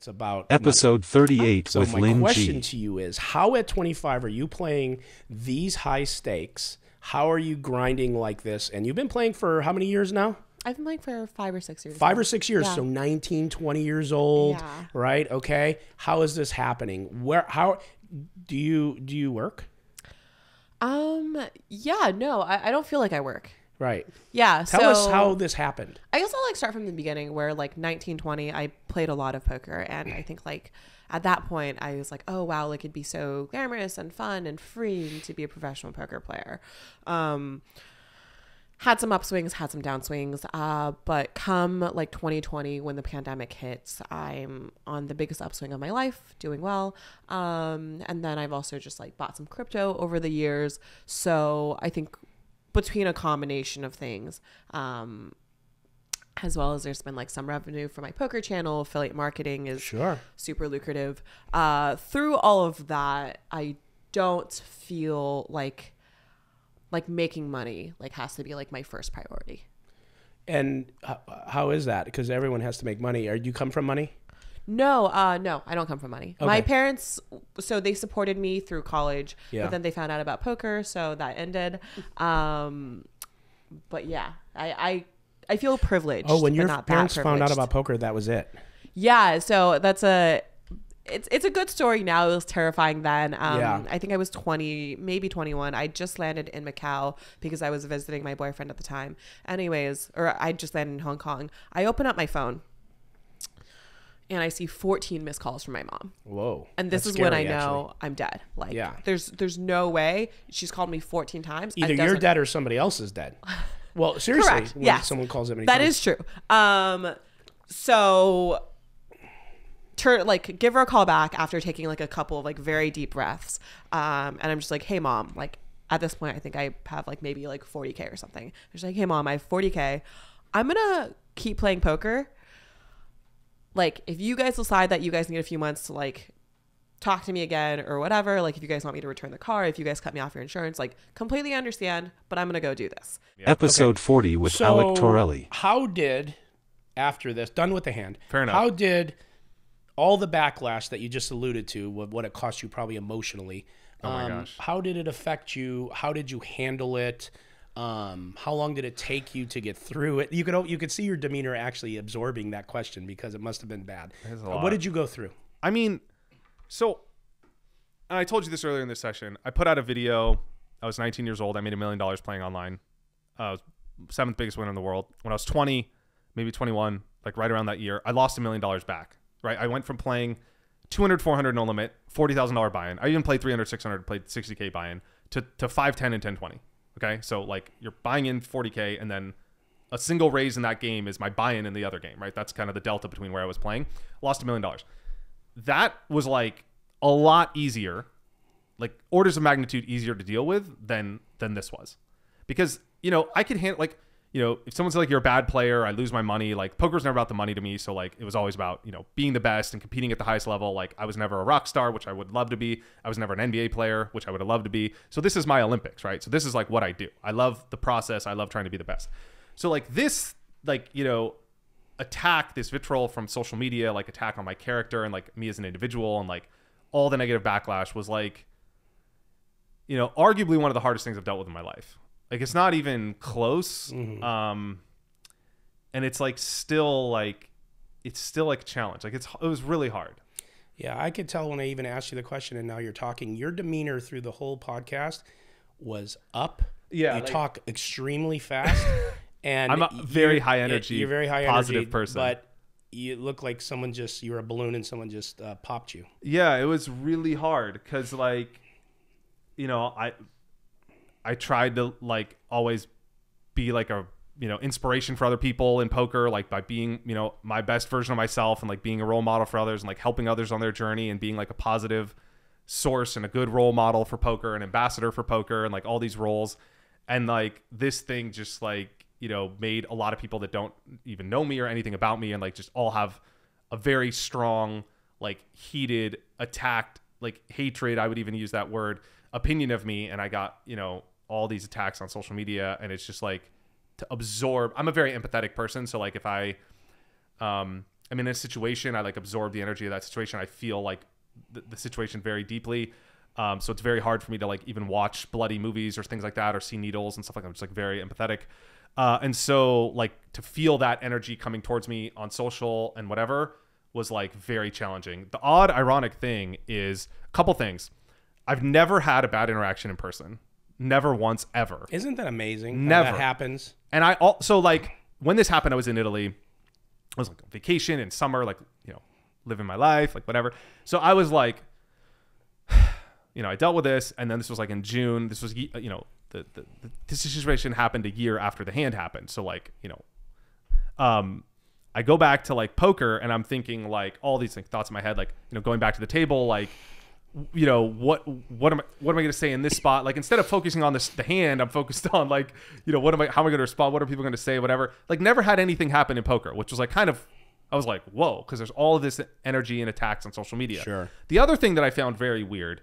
It's about Episode 38 So with my Lynne question Ji to you is: How at 25 are you playing these high stakes? How are you grinding like this? And you've been playing for how many years now? I've been playing for five or six years. Five now. or six years. Yeah. So 19, 20 years old, Yeah. right? Okay. How is this happening? Where? How do you do you work? Um. Yeah. No, I, I don't feel like I work. Right. Yeah. Tell so us how this happened. I guess I'll like start from the beginning where like 1920 I played a lot of poker and I think like at that point I was like oh wow like it'd be so glamorous and fun and free to be a professional poker player. Um had some upswings, had some downswings. Uh, but come like 2020, when the pandemic hits, I'm on the biggest upswing of my life, doing well. Um, and then I've also just like bought some crypto over the years. So I think between a combination of things, um, as well as there's been like some revenue for my poker channel, affiliate marketing is Sure. super lucrative. Uh, through all of that, I don't feel like like making money like has to be like my first priority. And how is that? Because everyone has to make money. Are you come from money? No, uh, no, I don't come from money. My parents, so they supported me through college, Yeah. but then they found out about poker, so that ended. Um, but yeah, I, I, I feel privileged. Oh, when your parents found out about poker, that was it. Yeah, so that's a it's it's a good story now. It was terrifying then. Um, Yeah. I think I was 20, maybe 21. I just landed in Macau because I was visiting my boyfriend at the time. Anyways, or I just landed in Hong Kong. I open up my phone and I see 14 missed calls from my mom. Whoa. And this is when I know actually. I'm dead. Like Yeah. there's there's no way she's called me 14 times. It Either you're dead or somebody else is dead. Well, seriously, Correct. when Yes. someone calls it many That is true. Um, so, tur like, give her a call back after taking like a couple of like very deep breaths. Um, and I'm just like, hey, mom, like at this point, I think I have like maybe like 40k or something. She's like, hey, mom, I have 40k. I'm gonna keep playing poker. Like, if you guys decide that you guys need a few months to like talk to me again or whatever, like if you guys want me to return the car, if you guys cut me off your insurance, like completely understand, but I'm gonna go do this. Episode 40 with so, Alec Torelli. How did after this done with the hand? Fair enough. How did all the backlash that you just alluded to, what what it cost you probably emotionally? Oh my um, gosh. How did it affect you? How did you handle it? Um, how long did it take you to get through it? You could you could see your demeanor actually absorbing that question because it must have been bad. There's a lot. What did you go through? I mean, so and I told you this earlier in this session. I put out a video. I was 19 years old. I made a million dollars playing online. Uh, seventh biggest winner in the world. When I was 20, maybe 21, like right around that year, I lost a million dollars back. Right, I went from playing 200, 400 no limit, forty thousand dollar buy-in. I even played 300, 600, played 60k buy-in to to 510 and 1020. Okay, so like you're buying in 40k and then a single raise in that game is my buy-in in the other game, right? That's kind of the delta between where I was playing. Lost a million dollars. That was like a lot easier, like orders of magnitude easier to deal with than than this was, because you know I could handle like you know if someone's like you're a bad player, I lose my money. Like poker's never about the money to me, so like it was always about you know being the best and competing at the highest level. Like I was never a rock star, which I would love to be. I was never an NBA player, which I would have loved to be. So this is my Olympics, right? So this is like what I do. I love the process. I love trying to be the best. So like this, like you know, attack, this vitriol from social media, like attack on my character and like me as an individual, and like all the negative backlash was like, you know, arguably one of the hardest things I've dealt with in my life. Like it's not even close. Um, and it's like still like it's still like a challenge. Like it's it was really hard. Yeah, I could tell when I even asked you the question and now you're talking. Your demeanor through the whole podcast was up. Yeah, you like- talk extremely fast, and I'm a very high energy, You're very high positive energy, person. but you look like someone just you're a balloon and someone just uh, popped you. Yeah, it was really hard because like, you know, I I tried to like always be like a you know inspiration for other people in poker, like by being you know my best version of myself and like being a role model for others and like helping others on their journey and being like a positive source and a good role model for poker and ambassador for poker and like all these roles and like this thing just like you know made a lot of people that don't even know me or anything about me and like just all have a very strong like heated attacked like hatred i would even use that word opinion of me and i got you know all these attacks on social media and it's just like to absorb i'm a very empathetic person so like if i um I'm in a situation, I like absorb the energy of that situation. I feel like the, the situation very deeply. Um, so it's very hard for me to like even watch bloody movies or things like that or see needles and stuff like that. I'm just like very empathetic. Uh, and so like to feel that energy coming towards me on social and whatever was like very challenging. The odd ironic thing is a couple things. I've never had a bad interaction in person. Never once ever. Isn't that amazing? Never. that happens. And I also like when this happened, I was in Italy. I was like on vacation in summer, like you know, living my life, like whatever. So I was like, you know, I dealt with this, and then this was like in June. This was you know, the the, the this situation happened a year after the hand happened. So like you know, um, I go back to like poker, and I'm thinking like all these like, thoughts in my head, like you know, going back to the table, like you know what what am I what am I going to say in this spot? Like instead of focusing on this the hand, I'm focused on like you know what am I how am I going to respond? What are people going to say? Whatever. Like never had anything happen in poker, which was like kind of I was like whoa because there's all of this energy and attacks on social media. Sure. The other thing that I found very weird,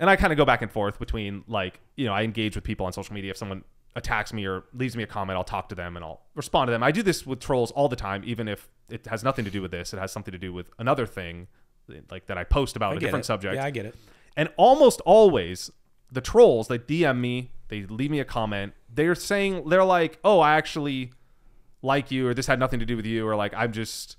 and I kind of go back and forth between like you know I engage with people on social media. If someone attacks me or leaves me a comment i'll talk to them and i'll respond to them. I do this with trolls all the time even if it has nothing to do with this. It has something to do with another thing like that i post about I a different it. subject. Yeah, I get it. and almost always the trolls they dm me they leave me a comment. They're saying they're like oh i actually like you or this had nothing to do with you or like i'm just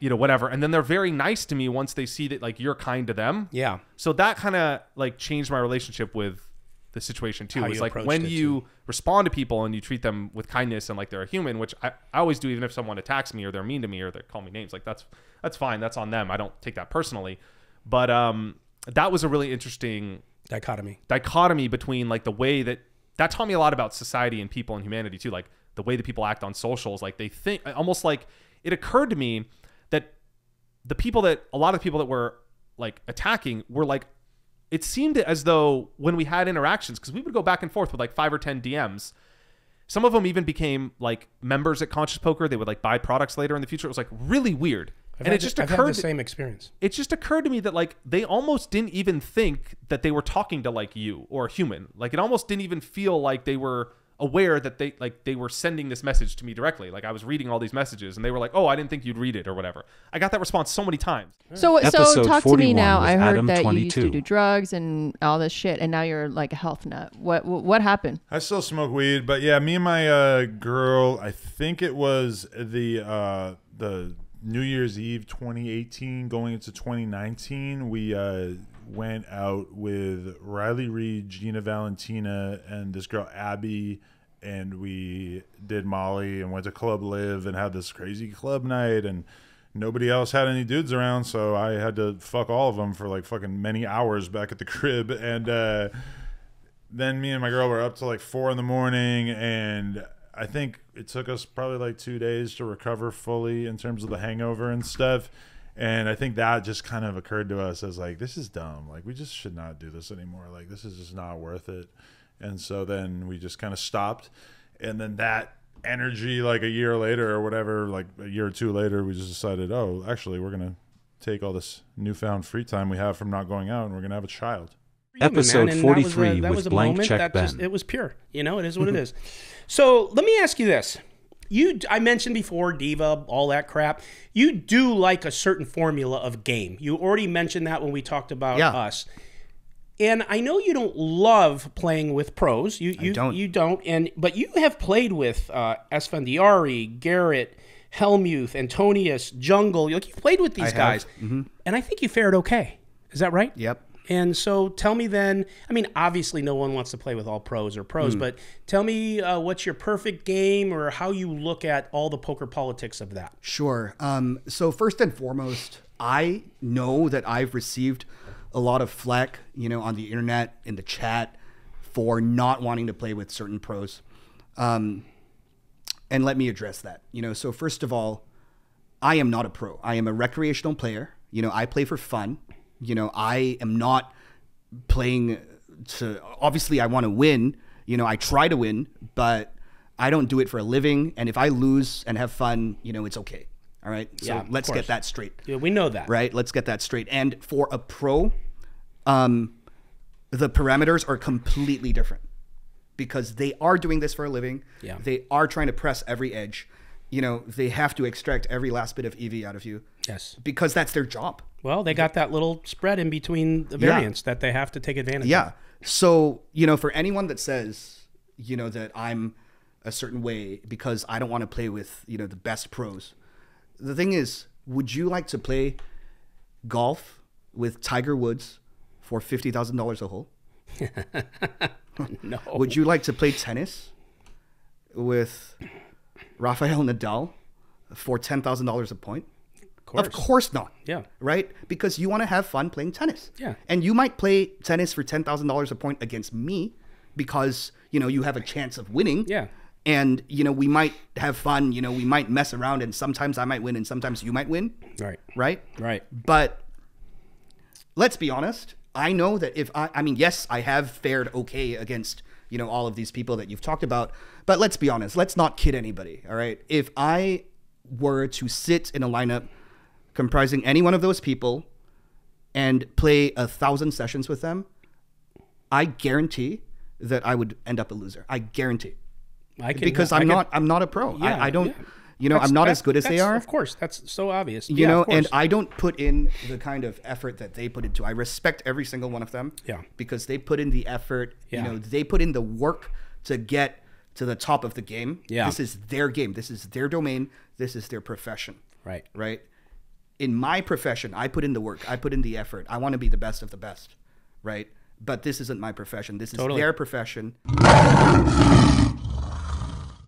you know whatever and then they're very nice to me once they see that like you're kind to them Yeah. so that kind of like changed my relationship with the situation too. How It's like when it, you too. respond to people and you treat them with kindness and like they're a human, which I, I always do, even if someone attacks me or they're mean to me or they call me names. Like that's that's fine. That's on them. I don't take that personally. But um, that was a really interesting Dichotomy. dichotomy between like the way that that taught me a lot about society and people and humanity too. Like the way that people act on socials. Like they think almost like it occurred to me the people that a lot of people that were like attacking were like it seemed as though when we had interactions because we would go back and forth with like five or ten DMs. Some of them even became like members at Conscious Poker. They would like buy products later in the future. It was like really weird. I've and it just the, occurred the same experience. it just occurred to me that like they almost didn't even think that they were talking to like you or a human. Like it almost didn't even feel like they were aware that they like they were sending this message to me directly. Like I was reading all these messages and they were like, "Oh, I didn't think you'd read it" or whatever. I got that response so many times. So, so talk to me now. I heard Adam that you used to do drugs and all this shit, and now you're like a health nut. What what, what happened? I still smoke weed, but yeah, me and my uh, girl, I think it was the uh, the New Year's Eve 2018 going into 2019, we uh, went out with Riley Reid, Gina Valentina, and this girl Abby, and we did Molly and went to Club Live and had this crazy club night and. Nobody else had any dudes around, so I had to fuck all of them for like fucking many hours back at the crib. And uh, then me and my girl were up till like four in the morning and i think it took us probably like two days to recover fully in terms of the hangover and stuff and i think that just kind of occurred to us as like this is dumb like we just should not do this anymore like this is just not worth it and so then we just kind of stopped and then that energy like a year later or whatever like a year or two later we just decided oh actually we're gonna take all this newfound free time we have from not going out and we're gonna have a child Episode man, and that was a- 43 that with was a Blank moment Check that just- Ben. it was pure. You know, it is what it mm-hmm. is. So let me ask you this: you, I mentioned before, diva, all that crap. You do like a certain formula of game. You already mentioned that when we talked about Yeah. us. And I know you don't love playing with pros. You you don't. you don't. And but you have played with uh, Esfandiari, Garrett, Helmuth, Antonius, Jungle. Like you've played with these have. guys, and I think you fared okay. Is that right? Yep. And so tell me then, I mean, obviously no one wants to play with all pros or pros, but tell me uh, what's your perfect game or how you look at all the poker politics of that. Sure. Um, so first and foremost, I know that I've received a lot of flack, you know, on the internet, in the chat, for not wanting to play with certain pros. Um, and let me address that. You know, so first of all, I am not a pro. I am a recreational player. You know, I play for fun. You know, I am not playing to obviously I want to win. You know, I try to win, but I don't do it for a living. And if I lose and have fun, you know, it's okay. All right. So Yeah, let's get that straight. Yeah, we know that. Right. Let's get that straight. And for a pro, um, the parameters are completely different because they are doing this for a living. Yeah. They are trying to press every edge. you know, they have to extract every last bit of EV out of you Yes. because that's their job. Well, they got that little spread in between the Yeah. that they have to take advantage Yeah. of. Yeah. So, you know, for anyone that says, you know, that I'm a certain way because I don't want to play with, you know, the best pros. The thing is, would you like to play golf with Tiger Woods for $50,000 a hole? No. Would you like to play tennis with Rafael Nadal for $10,000 a point? course. Of course not. Yeah. Right? Because you want to have fun playing tennis. Yeah. And you might play tennis for $10,000 a point against me because, you know, you have a chance of winning. Yeah. And, you know, we might have fun, you know, we might mess around and sometimes I might win and sometimes you might win. Right. Right? Right. But let's be honest. I know that if I, I mean, yes, I have fared okay against, you know, all of these people that you've talked about. But let's be honest. Let's not kid anybody. All right. If I were to sit in a lineup comprising any one of those people and play a thousand sessions with them, I guarantee that I would end up a loser. I guarantee I can because I I'm can- not. I'm not a pro. Yeah, I, I don't. yeah. You know, That's- I'm not as good as they are Of course, that's so obvious. you Yeah, know and i don't put in the kind of effort that they put into i respect every single one of them Yeah. because they put in the effort Yeah. you know they put in the work to get to the top of the game Yeah. this is their game this is their domain this is their profession right. right in my profession i put in the work i put in the effort i want to be the best of the best right but this isn't my profession this is Totally. their profession